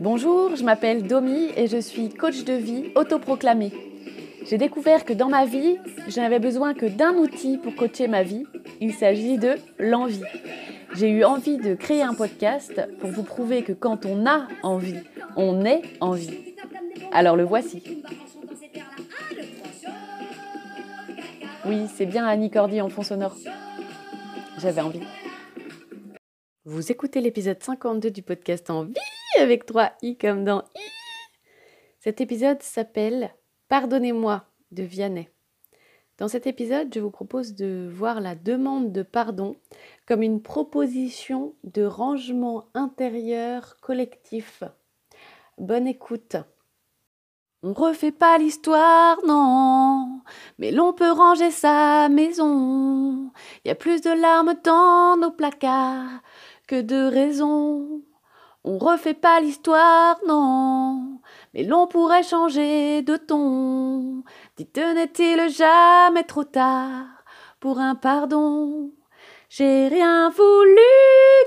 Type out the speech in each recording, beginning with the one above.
Bonjour, je m'appelle Domi et je suis coach de vie autoproclamé. J'ai découvert que dans ma vie, je n'avais besoin que d'un outil pour coacher ma vie. Il s'agit de l'envie. J'ai eu envie de créer un podcast pour vous prouver que quand on a envie, on est en vie. Alors le voici. Oui, c'est bien Annie Cordy en fond sonore. J'avais envie. Vous écoutez l'épisode 52 du podcast en vie avec 3 i comme dans i. Cet épisode s'appelle Pardonnez-moi de Vianney. Dans cet épisode, je vous propose de voir la demande de pardon comme une proposition de rangement intérieur collectif. Bonne écoute. On refait pas l'histoire, non, mais l'on peut ranger sa maison. Il y a plus de larmes dans nos placards que de raison. On refait pas l'histoire, non, mais l'on pourrait changer de ton. Dites, n'est-il jamais trop tard pour un pardon? J'ai rien voulu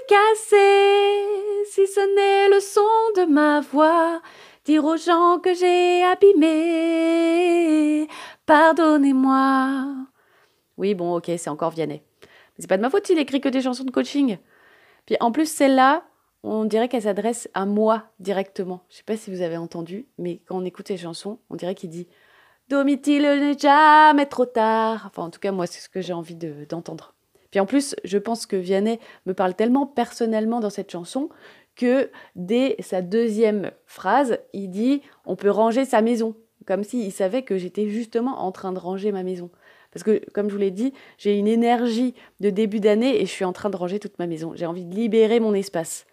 casser, si ce n'est le son de ma voix, dire aux gens que j'ai abîmé. Pardonnez-moi. Oui, bon, ok, c'est encore Vianney. Mais c'est pas de ma faute s'il écrit que des chansons de coaching. Puis en plus, celle-là, on dirait qu'elle s'adresse à moi directement. Je sais pas si vous avez entendu, mais quand on écoute les chansons, on dirait qu'il dit Domitil n'est jamais trop tard? Enfin, en tout cas, moi, c'est ce que j'ai envie d'entendre. Puis en plus, je pense que Vianney me parle tellement personnellement dans cette chanson que dès sa deuxième phrase, il dit on peut ranger sa maison, comme s'il savait que j'étais justement en train de ranger ma maison. Parce que, comme je vous l'ai dit, j'ai une énergie de début d'année et je suis en train de ranger toute ma maison. J'ai envie de libérer mon espace.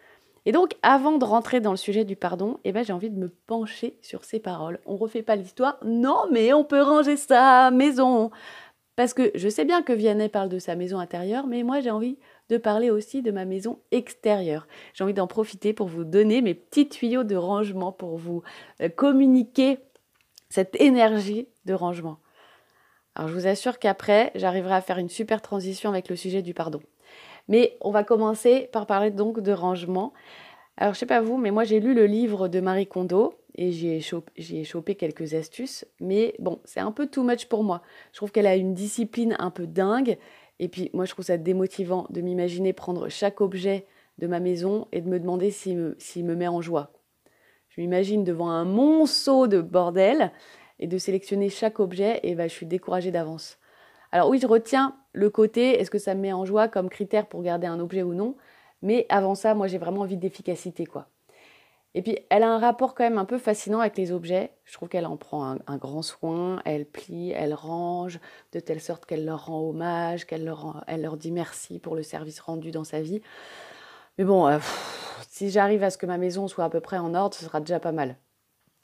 Et donc, avant de rentrer dans le sujet du pardon, eh ben, j'ai envie de me pencher sur ces paroles. On refait pas l'histoire. Non, mais on peut ranger sa maison. Parce que je sais bien que Vianney parle de sa maison intérieure, mais moi j'ai envie de parler aussi de ma maison extérieure. J'ai envie d'en profiter pour vous donner mes petits tuyaux de rangement, pour vous euh, communiquer cette énergie de rangement. Alors je vous assure qu'après, j'arriverai à faire une super transition avec le sujet du pardon. Mais on va commencer par parler donc de rangement. Alors je sais pas vous, mais moi j'ai lu le livre de Marie Kondo et j'y ai, chopé, quelques astuces. Mais bon, c'est un peu too much pour moi. Je trouve qu'elle a une discipline un peu dingue. Et puis moi je trouve ça démotivant de m'imaginer prendre chaque objet de ma maison et de me demander s'il me, me met en joie. Je m'imagine devant un monceau de bordel et de sélectionner chaque objet, et bah, je suis découragée d'avance. Alors oui, je retiens le côté, est-ce que ça me met en joie comme critère pour garder un objet ou non, mais avant ça, moi j'ai vraiment envie d'efficacité, quoi. Et puis, elle a un rapport quand même un peu fascinant avec les objets. Je trouve qu'elle en prend un, grand soin, elle plie, elle range, de telle sorte qu'elle leur rend hommage, qu'elle leur, dit merci pour le service rendu dans sa vie. Mais bon, euh, si j'arrive à ce que ma maison soit à peu près en ordre, ce sera déjà pas mal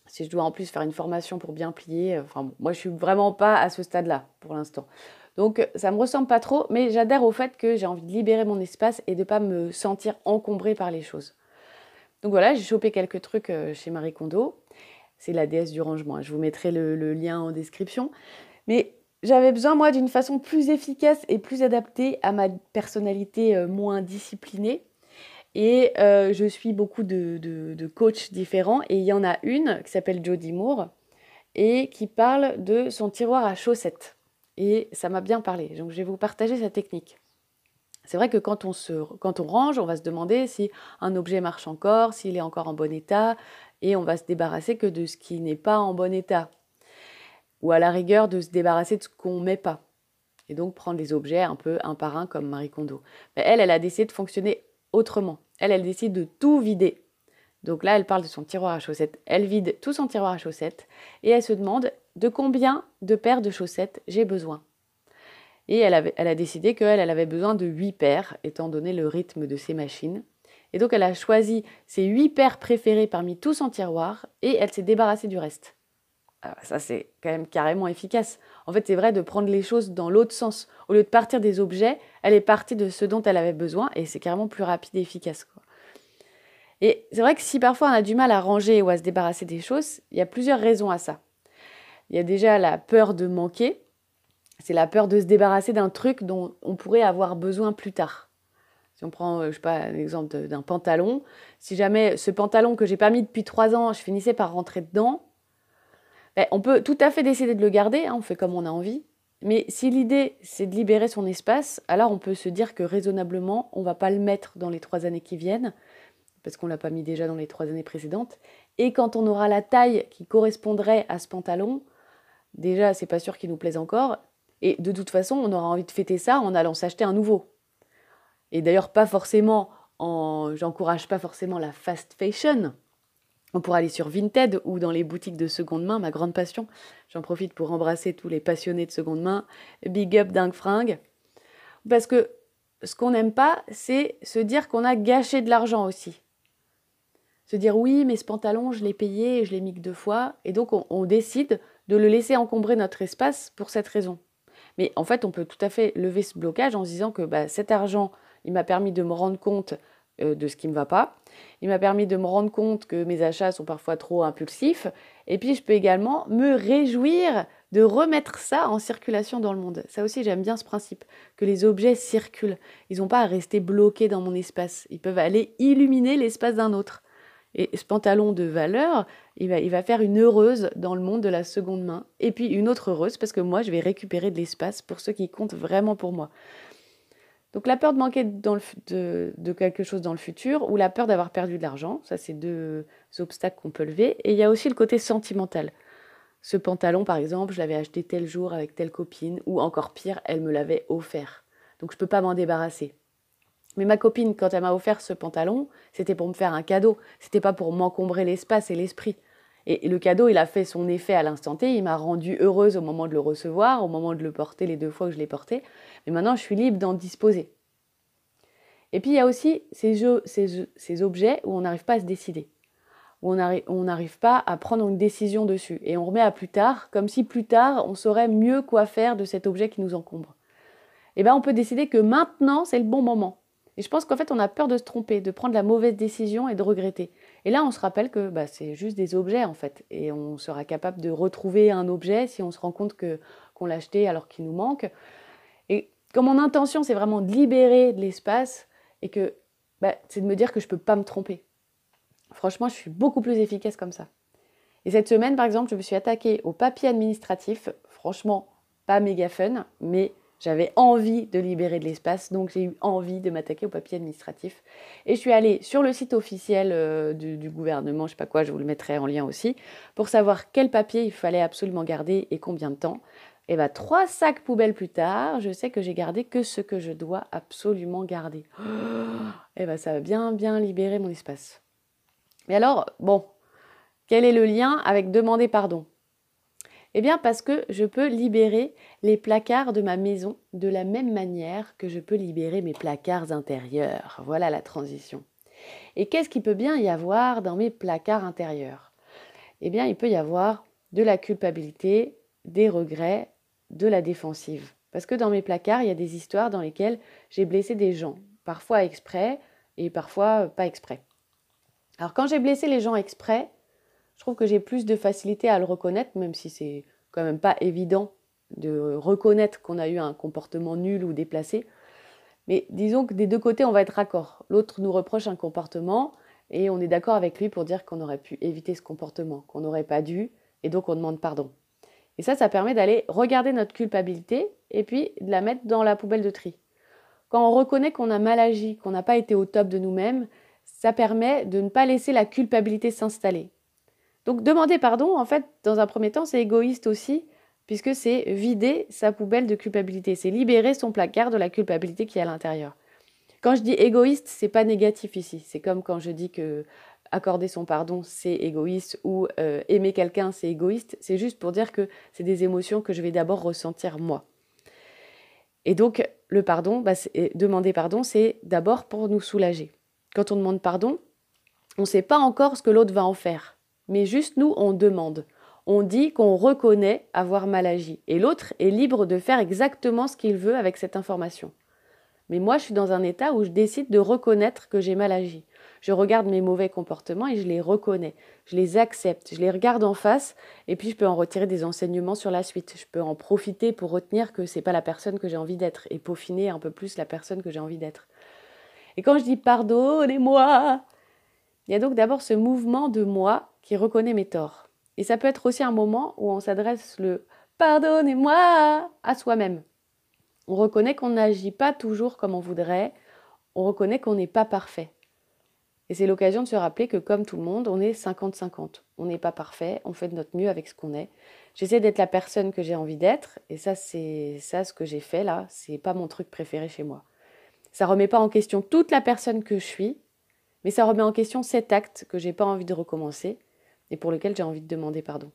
si je dois en plus faire une formation pour bien plier, euh, enfin moi je suis vraiment pas à ce stade-là pour l'instant. Donc ça me ressemble pas trop, mais j'adhère au fait que j'ai envie de libérer mon espace et de pas me sentir encombrée par les choses. Donc voilà, j'ai chopé quelques trucs euh, chez Marie Kondo. C'est la déesse du rangement. Je vous mettrai le lien en description. Mais j'avais besoin, moi, d'une façon plus efficace et plus adaptée à ma personnalité euh, moins disciplinée et euh, je suis beaucoup de, coachs différents. Et il y en a une qui s'appelle Jodie Moore et qui parle de son tiroir à chaussettes. Et ça m'a bien parlé. Donc je vais vous partager sa technique. C'est vrai que quand on, se, quand on range, on va se demander si un objet marche encore, s'il est encore en bon état, et on va se débarrasser que de ce qui n'est pas en bon état. Ou à la rigueur de se débarrasser de ce qu'on ne met pas. Et donc prendre les objets un peu un par un comme Marie Kondo. Mais elle, elle a décidé de fonctionner autrement. Elle, elle décide de tout vider. Donc là, elle parle de son tiroir à chaussettes. Elle vide tout son tiroir à chaussettes et elle se demande de combien de paires de chaussettes j'ai besoin. Et elle, a décidé qu'elle elle avait besoin de 8 paires, étant donné le rythme de ses machines. Et donc elle a choisi ses 8 paires préférées parmi tout son tiroir et elle s'est débarrassée du reste. Ah, ça, c'est quand même carrément efficace. En fait, c'est vrai de prendre les choses dans l'autre sens. Au lieu de partir des objets, elle est partie de ce dont elle avait besoin et c'est carrément plus rapide et efficace. Et c'est vrai que si parfois on a du mal à ranger ou à se débarrasser des choses, il y a plusieurs raisons à ça. Il y a déjà la peur de manquer. C'est la peur de se débarrasser d'un truc dont on pourrait avoir besoin plus tard. Si on prend, je sais pas, l'exemple d'un pantalon, si jamais ce pantalon que j'ai pas mis depuis trois ans, je finissais par rentrer dedans, ben, on peut tout à fait décider de le garder, hein, on fait comme on a envie. Mais si l'idée c'est de libérer son espace, alors on peut se dire que raisonnablement, on va pas le mettre dans les trois années qui viennent, parce qu'on l'a pas mis déjà dans les trois années précédentes. Et quand on aura la taille qui correspondrait à ce pantalon, déjà c'est pas sûr qu'il nous plaise encore. Et de toute façon, on aura envie de fêter ça en allant s'acheter un nouveau. Et d'ailleurs, pas forcément en. J'encourage pas forcément la fast fashion. On pourra aller sur Vinted ou dans les boutiques de seconde main, ma grande passion. J'en profite pour embrasser tous les passionnés de seconde main. Big up dingue fringue. Parce que ce qu'on n'aime pas, c'est se dire qu'on a gâché de l'argent aussi. Se dire oui, mais ce pantalon, je l'ai payé et je l'ai mis que deux fois. Et donc on, décide de le laisser encombrer notre espace pour cette raison. Mais en fait, on peut tout à fait lever ce blocage en se disant que bah, cet argent, il m'a permis de me rendre compte de ce qui ne me va pas. Il m'a permis de me rendre compte que mes achats sont parfois trop impulsifs. Et puis, je peux également me réjouir de remettre ça en circulation dans le monde. Ça aussi, j'aime bien ce principe, que les objets circulent. Ils n'ont pas à rester bloqués dans mon espace. Ils peuvent aller illuminer l'espace d'un autre. Et ce pantalon de valeur, il va, il va faire une heureuse dans le monde de la seconde main. Et puis une autre heureuse parce que moi, je vais récupérer de l'espace pour ceux qui comptent vraiment pour moi. Donc la peur de manquer de, quelque chose dans le futur ou la peur d'avoir perdu de l'argent, ça c'est deux obstacles qu'on peut lever. Et il y a aussi le côté sentimental. Ce pantalon par exemple, je l'avais acheté tel jour avec telle copine ou encore pire, elle me l'avait offert. Donc je ne peux pas m'en débarrasser. Mais ma copine, quand elle m'a offert ce pantalon, c'était pour me faire un cadeau. C'était pas pour m'encombrer l'espace et l'esprit. Et le cadeau, il a fait son effet à l'instant T. Il m'a rendue heureuse au moment de le recevoir, au moment de le porter les deux fois que je l'ai porté. Mais maintenant, je suis libre d'en disposer. Et puis, il y a aussi ces, objets où on n'arrive pas à se décider, où on n'arrive pas à prendre une décision dessus. Et on remet à plus tard, comme si plus tard, on saurait mieux quoi faire de cet objet qui nous encombre. Et eh bien, on peut décider que maintenant, c'est le bon moment. Et je pense qu'en fait, on a peur de se tromper, de prendre la mauvaise décision et de regretter. Et là, on se rappelle que bah, c'est juste des objets, en fait. Et on sera capable de retrouver un objet si on se rend compte que, qu'on l'a acheté alors qu'il nous manque. Comme mon intention, c'est vraiment de libérer de l'espace et que bah, c'est de me dire que je ne peux pas me tromper. Franchement, je suis beaucoup plus efficace comme ça. Et cette semaine, par exemple, je me suis attaquée au papier administratif. Franchement, pas méga fun, mais j'avais envie de libérer de l'espace, donc j'ai eu envie de m'attaquer au papier administratif. Et je suis allée sur le site officiel euh, du, gouvernement, je sais pas quoi, je vous le mettrai en lien aussi, pour savoir quel papier il fallait absolument garder et combien de temps. Et bien, trois sacs poubelles plus tard, je sais que j'ai gardé que ce que je dois absolument garder. et bien, ça va bien, bien libérer mon espace. Mais alors, bon, quel est le lien avec demander pardon? Eh bien parce que je peux libérer les placards de ma maison de la même manière que je peux libérer mes placards intérieurs. Voilà la transition. Et qu'est-ce qu'il peut bien y avoir dans mes placards intérieurs? Eh bien il peut y avoir de la culpabilité, des regrets, de la défensive. Parce que dans mes placards, il y a des histoires dans lesquelles j'ai blessé des gens, parfois exprès et parfois pas exprès. Alors quand j'ai blessé les gens exprès, je trouve que j'ai plus de facilité à le reconnaître, même si c'est quand même pas évident de reconnaître qu'on a eu un comportement nul ou déplacé. Mais disons que des deux côtés, on va être raccord. L'autre nous reproche un comportement et on est d'accord avec lui pour dire qu'on aurait pu éviter ce comportement, qu'on n'aurait pas dû, et donc on demande pardon. Et ça, ça permet d'aller regarder notre culpabilité et puis de la mettre dans la poubelle de tri. Quand on reconnaît qu'on a mal agi, qu'on n'a pas été au top de nous-mêmes, ça permet de ne pas laisser la culpabilité s'installer. Donc demander pardon, en fait, dans un premier temps, c'est égoïste aussi, puisque c'est vider sa poubelle de culpabilité, c'est libérer son placard de la culpabilité qui est à l'intérieur. Quand je dis égoïste, c'est pas négatif ici. C'est comme quand je dis que accorder son pardon, c'est égoïste, ou euh, aimer quelqu'un, c'est égoïste. C'est juste pour dire que c'est des émotions que je vais d'abord ressentir moi. Et donc, le pardon, bah, demander pardon, c'est d'abord pour nous soulager. Quand on demande pardon, on ne sait pas encore ce que l'autre va en faire. Mais juste nous, on demande. On dit qu'on reconnaît avoir mal agi. Et l'autre est libre de faire exactement ce qu'il veut avec cette information. Mais moi, je suis dans un état où je décide de reconnaître que j'ai mal agi. Je regarde mes mauvais comportements et je les reconnais. Je les accepte. Je les regarde en face et puis je peux en retirer des enseignements sur la suite. Je peux en profiter pour retenir que c'est pas la personne que j'ai envie d'être et peaufiner un peu plus la personne que j'ai envie d'être. Et quand je dis pardonnez-moi, il y a donc d'abord ce mouvement de moi qui reconnaît mes torts. Et ça peut être aussi un moment où on s'adresse le pardonnez-moi à soi-même. On reconnaît qu'on n'agit pas toujours comme on voudrait, on reconnaît qu'on n'est pas parfait. Et c'est l'occasion de se rappeler que comme tout le monde, on est 50-50. On n'est pas parfait, on fait de notre mieux avec ce qu'on est. J'essaie d'être la personne que j'ai envie d'être, et ça c'est ça ce que j'ai fait là, c'est pas mon truc préféré chez moi. Ça remet pas en question toute la personne que je suis, mais ça remet en question cet acte que j'ai pas envie de recommencer et pour lequel j'ai envie de demander pardon.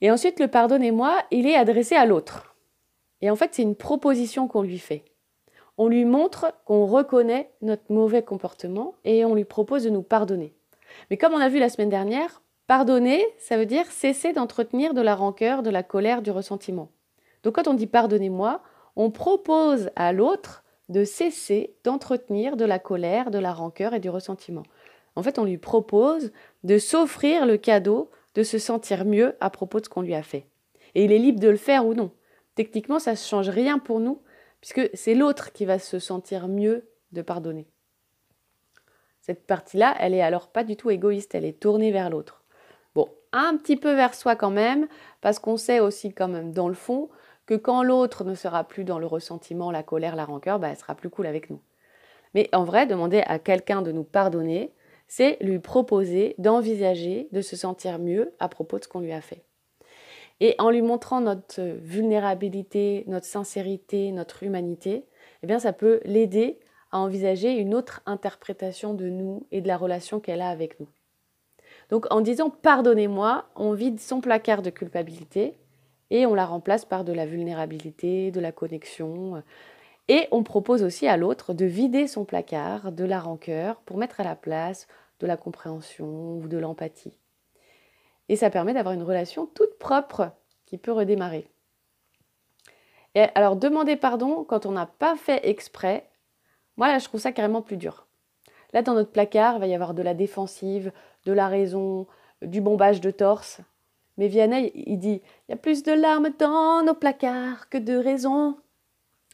Et ensuite, le pardonnez-moi, il est adressé à l'autre. Et en fait, c'est une proposition qu'on lui fait. On lui montre qu'on reconnaît notre mauvais comportement et on lui propose de nous pardonner. Mais comme on a vu la semaine dernière, pardonner, ça veut dire cesser d'entretenir de la rancœur, de la colère, du ressentiment. Donc quand on dit pardonnez-moi, on propose à l'autre de cesser d'entretenir de la colère, de la rancœur et du ressentiment. En fait, on lui propose de s'offrir le cadeau de se sentir mieux à propos de ce qu'on lui a fait. Et il est libre de le faire ou non. Techniquement, ça ne change rien pour nous, puisque c'est l'autre qui va se sentir mieux de pardonner. Cette partie-là, elle est alors pas du tout égoïste, elle est tournée vers l'autre. Bon, un petit peu vers soi quand même, parce qu'on sait aussi quand même dans le fond que quand l'autre ne sera plus dans le ressentiment, la colère, la rancœur, bah, elle sera plus cool avec nous. Mais en vrai, demander à quelqu'un de nous pardonner, c'est lui proposer d'envisager de se sentir mieux à propos de ce qu'on lui a fait. Et en lui montrant notre vulnérabilité, notre sincérité, notre humanité, eh bien ça peut l'aider à envisager une autre interprétation de nous et de la relation qu'elle a avec nous. Donc en disant pardonnez-moi, on vide son placard de culpabilité et on la remplace par de la vulnérabilité, de la connexion. Et on propose aussi à l'autre de vider son placard de la rancœur pour mettre à la place de la compréhension ou de l'empathie. Et ça permet d'avoir une relation toute propre qui peut redémarrer. Et alors demander pardon quand on n'a pas fait exprès, moi là je trouve ça carrément plus dur. Là dans notre placard, il va y avoir de la défensive, de la raison, du bombage de torse. Mais Vianney, il dit il y a plus de larmes dans nos placards que de raisons.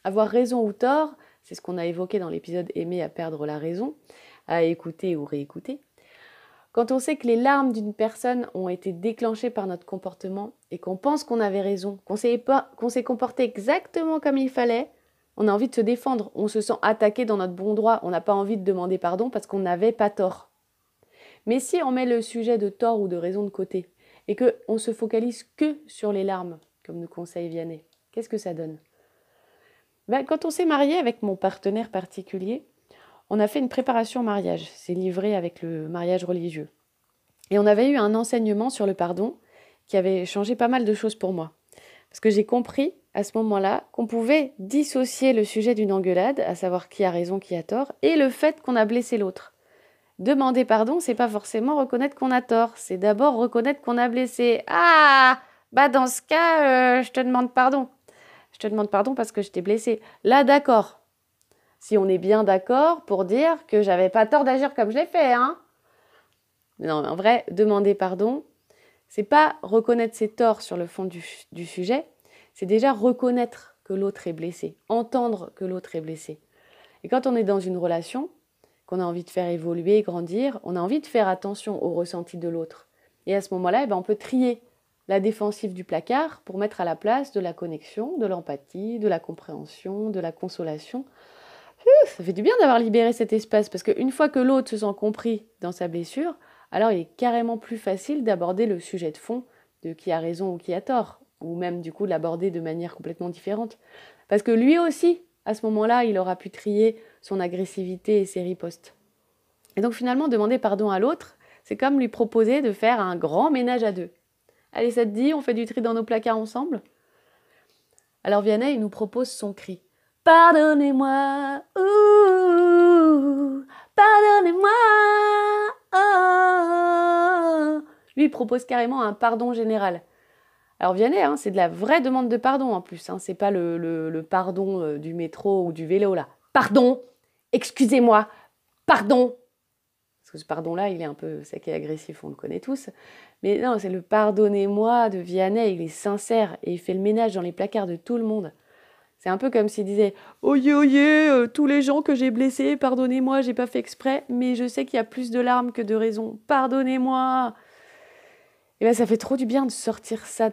Avoir raison ou tort, c'est ce qu'on a évoqué dans l'épisode Aimer à perdre la raison, à écouter ou réécouter. Quand on sait que les larmes d'une personne ont été déclenchées par notre comportement et qu'on pense qu'on avait raison, qu'on s'est comporté exactement comme il fallait, on a envie de se défendre, on se sent attaqué dans notre bon droit, on n'a pas envie de demander pardon parce qu'on n'avait pas tort. Mais si on met le sujet de tort ou de raison de côté, et qu'on se focalise que sur les larmes, comme nous conseille Vianney, qu'est-ce que ça donne? Ben, Quand on s'est marié avec mon partenaire particulier, on a fait une préparation au mariage. C'est livré avec le mariage religieux. Et on avait eu un enseignement sur le pardon qui avait changé pas mal de choses pour moi. Parce que j'ai compris à ce moment-là qu'on pouvait dissocier le sujet d'une engueulade, à savoir qui a raison, qui a tort, et le fait qu'on a blessé l'autre. Demander pardon, c'est pas forcément reconnaître qu'on a tort, c'est d'abord reconnaître qu'on a blessé. Ah Bah dans ce cas, euh, je te demande pardon. Je te demande pardon parce que je t'ai blessé. Là, d'accord. Si on est bien d'accord pour dire que j'avais pas tort d'agir comme je l'ai fait, hein Non, en vrai, demander pardon, c'est pas reconnaître ses torts sur le fond du, sujet, c'est déjà reconnaître que l'autre est blessé, entendre que l'autre est blessé. Et quand on est dans une relation, qu'on a envie de faire évoluer, grandir, on a envie de faire attention au ressenti de l'autre. Et à ce moment-là, eh ben, on peut trier la défensive du placard pour mettre à la place de la connexion, de l'empathie, de la compréhension, de la consolation. Ça fait du bien d'avoir libéré cet espace parce qu'une fois que l'autre se sent compris dans sa blessure, alors il est carrément plus facile d'aborder le sujet de fond de qui a raison ou qui a tort, ou même du coup de l'aborder de manière complètement différente. Parce que lui aussi, à ce moment-là, il aura pu trier son agressivité et ses ripostes. Et donc finalement, demander pardon à l'autre, c'est comme lui proposer de faire un grand ménage à deux. Allez, ça te dit, on fait du tri dans nos placards ensemble? Alors Vianney, nous propose son cri. Pardonnez-moi, pardonnez-moi. Oh. Lui, propose carrément un pardon général. Alors Vianney, hein, c'est de la vraie demande de pardon en plus. Hein. C'est pas le, le pardon euh, du métro ou du vélo là. Pardon, excusez-moi, pardon. Parce que ce pardon-là, il est un peu sec et agressif, on le connaît tous. Mais non, c'est le pardonnez-moi de Vianney, il est sincère et il fait le ménage dans les placards de tout le monde. C'est un peu comme s'il disait Oyez, oyez, euh, tous les gens que j'ai blessés, pardonnez-moi, j'ai pas fait exprès, mais je sais qu'il y a plus de larmes que de raisons, pardonnez-moi. Et bien, ça fait trop du bien de sortir ça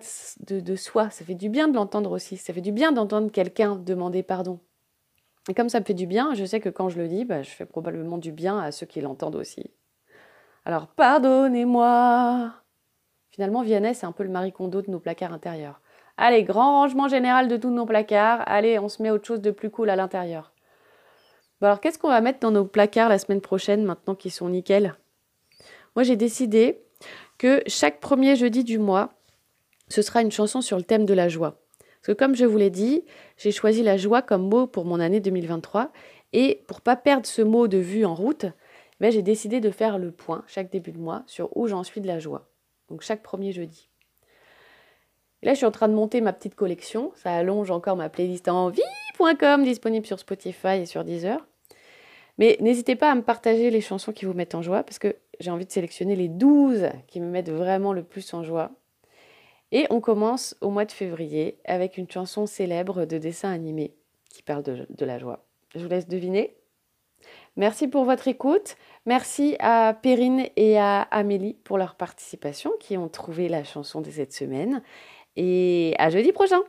de, de soi, ça fait du bien de l'entendre aussi, ça fait du bien d'entendre quelqu'un demander pardon. Et comme ça me fait du bien, je sais que quand je le dis, bah, je fais probablement du bien à ceux qui l'entendent aussi. Alors, pardonnez-moi. Finalement, Vianney, c'est un peu le Marie Kondo de nos placards intérieurs. Allez, grand rangement général de tous nos placards. Allez, on se met autre chose de plus cool à l'intérieur. Bon alors, qu'est-ce qu'on va mettre dans nos placards la semaine prochaine, maintenant qu'ils sont nickel? Moi, j'ai décidé que chaque premier jeudi du mois, ce sera une chanson sur le thème de la joie. Parce que comme je vous l'ai dit, j'ai choisi la joie comme mot pour mon année 2023. Et pour pas perdre ce mot de vue en route, ben, j'ai décidé de faire le point chaque début de mois sur où j'en suis de la joie. Donc chaque premier jeudi. Et là, je suis en train de monter ma petite collection. Ça allonge encore ma playlist en vie.com, disponible sur Spotify et sur Deezer. Mais n'hésitez pas à me partager les chansons qui vous mettent en joie, parce que j'ai envie de sélectionner les 12 qui me mettent vraiment le plus en joie. Et on commence au mois de février avec une chanson célèbre de dessin animé qui parle de, de la joie. Je vous laisse deviner. Merci pour votre écoute. Merci à Perrine et à Amélie pour leur participation qui ont trouvé la chanson de cette semaine. Et à jeudi prochain.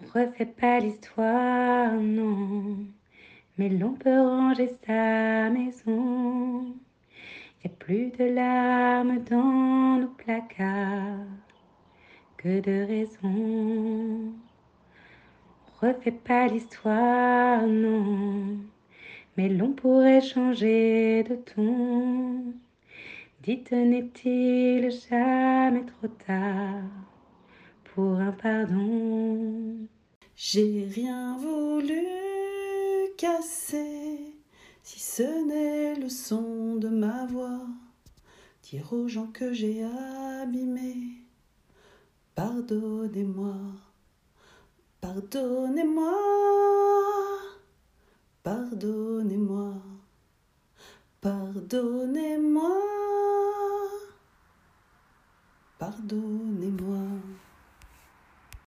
On refait pas l'histoire, non, mais l'on peut ranger sa maison. Y a plus de larmes dans nos placards que de raisons. On refait pas l'histoire, non, mais l'on pourrait changer de ton. Dites, n'est-il jamais trop tard pour un pardon? J'ai rien voulu casser, si ce n'est le son de ma voix. Dire aux gens que j'ai abîmé, pardonnez-moi, pardonnez-moi, pardonnez-moi, pardonnez-moi. Pardonnez-moi.